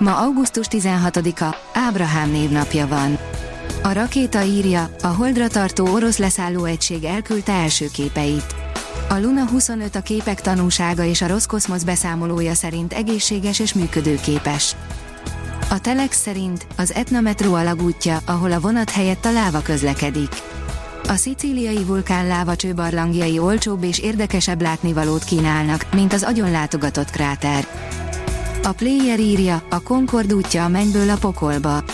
Ma augusztus 16-a, Ábrahám névnapja van. A rakéta írja, a holdra tartó orosz leszálló egység elküldte első képeit. A Luna 25 a képek tanúsága és a Roszkoszmosz beszámolója szerint egészséges és működőképes. A Telex szerint az Etna metró alagútja, ahol a vonat helyett a láva közlekedik. A szicíliai vulkán lávacső barlangjai olcsóbb és érdekesebb látnivalót kínálnak, mint az agyon látogatott kráter. A player írja, a Concord útja a mennyből a pokolba.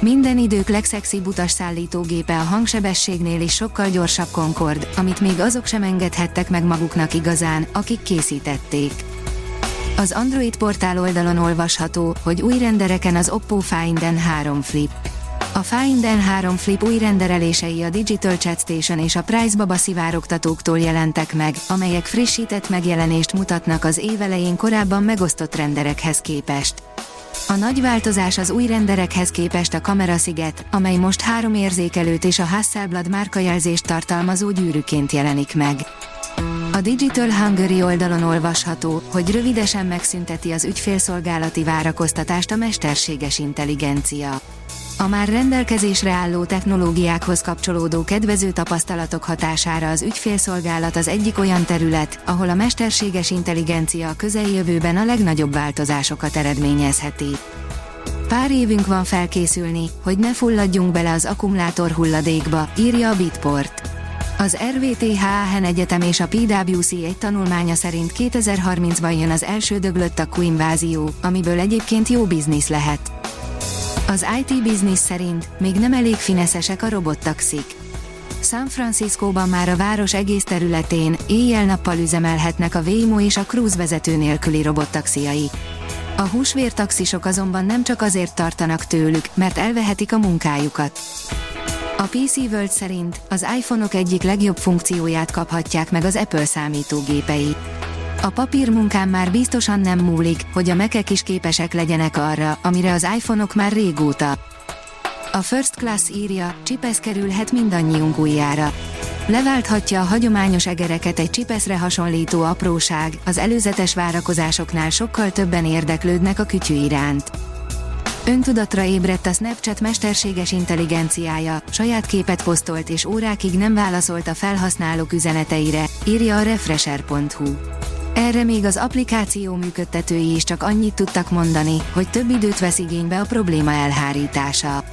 Minden idők legszexibb utasszállítógépe a hangsebességnél is sokkal gyorsabb Concord, amit még azok sem engedhettek meg maguknak igazán, akik készítették. Az Android portál oldalon olvasható, hogy új rendereken az Oppo Find N3 Flip. A Find N3 Flip új renderelései a Digital Chat Station és a Price Baba szivárogtatóktól jelentek meg, amelyek frissített megjelenést mutatnak az évelején korábban megosztott renderekhez képest. A nagy változás az új renderekhez képest a kamerasziget, amely most három érzékelőt és a Hasselblad márkajelzést tartalmazó gyűrűként jelenik meg. A Digital Hungary oldalon olvasható, hogy rövidesen megszünteti az ügyfélszolgálati várakoztatást a mesterséges intelligencia. A már rendelkezésre álló technológiákhoz kapcsolódó kedvező tapasztalatok hatására az ügyfélszolgálat az egyik olyan terület, ahol a mesterséges intelligencia a közeljövőben a legnagyobb változásokat eredményezheti. Pár évünk van felkészülni, hogy ne fulladjunk bele az akkumulátor hulladékba, írja a Bitport. Az RVTH Aachen Egyetem és a PwC egy tanulmánya szerint 2030-ban jön az első döglött a invázió, amiből egyébként jó biznisz lehet. Az IT Business szerint még nem elég fineszesek a robottaxik. San Franciscóban már a város egész területén éjjel-nappal üzemelhetnek a Waymo és a Cruise vezető nélküli robottaxiai. A húsvértaxisok azonban nem csak azért tartanak tőlük, mert elvehetik a munkájukat. A PC World szerint az iPhone-ok egyik legjobb funkcióját kaphatják meg az Apple számítógépei. A papírmunkám már biztosan nem múlik, hogy a mekek is képesek legyenek arra, amire az iPhone-ok már régóta. A First Class írja, csipesz kerülhet mindannyiunk ujjára. Leválthatja a hagyományos egereket egy csipeszre hasonlító apróság, az előzetes várakozásoknál sokkal többen érdeklődnek a kütyű iránt. Öntudatra ébredt a Snapchat mesterséges intelligenciája, saját képet posztolt és órákig nem válaszolt a felhasználók üzeneteire, írja a Refresher.hu. Erre még az applikáció működtetői is csak annyit tudtak mondani, hogy több időt vesz igénybe a probléma elhárítása.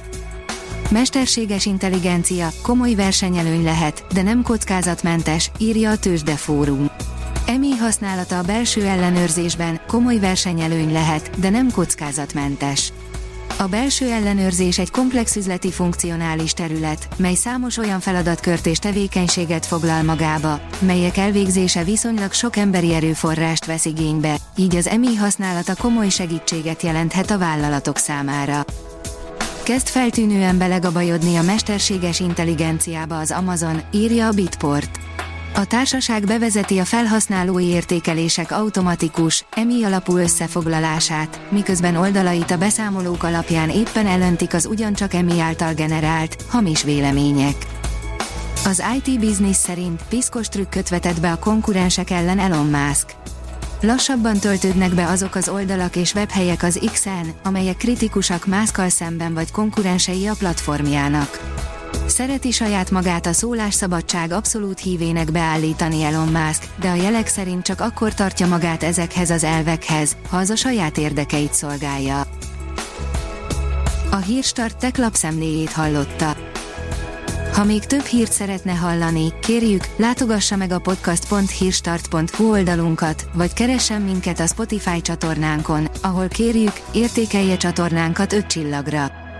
Mesterséges intelligencia komoly versenyelőny lehet, de nem kockázatmentes, írja a Tőzsdefórum. EMI használata a belső ellenőrzésben komoly versenyelőny lehet, de nem kockázatmentes. A belső ellenőrzés egy komplex üzleti funkcionális terület, mely számos olyan feladatkört és tevékenységet foglal magába, melyek elvégzése viszonylag sok emberi erőforrást vesz igénybe, így az EMI használata komoly segítséget jelenthet a vállalatok számára. Kezd feltűnően belegabajodni a mesterséges intelligenciába az Amazon, írja a Bitport. A társaság bevezeti a felhasználói értékelések automatikus, EMI alapú összefoglalását, miközben oldalait a beszámolók alapján éppen elöntik az ugyancsak EMI által generált, hamis vélemények. Az IT Business szerint piszkos trükköt vetett be a konkurensek ellen Elon Musk. Lassabban töltődnek be azok az oldalak és webhelyek az X-en, amelyek kritikusak Muskkal szemben vagy konkurensei a platformjának. Szereti saját magát a szólásszabadság abszolút hívének beállítani Elon Musk, de a jelek szerint csak akkor tartja magát ezekhez az elvekhez, ha az a saját érdekeit szolgálja. A Hírstart tech lapszemléjét hallotta. Ha még több hírt szeretne hallani, kérjük, látogassa meg a podcast.hírstart.hu oldalunkat, vagy keressen minket a Spotify csatornánkon, ahol kérjük, értékelje csatornánkat 5 csillagra.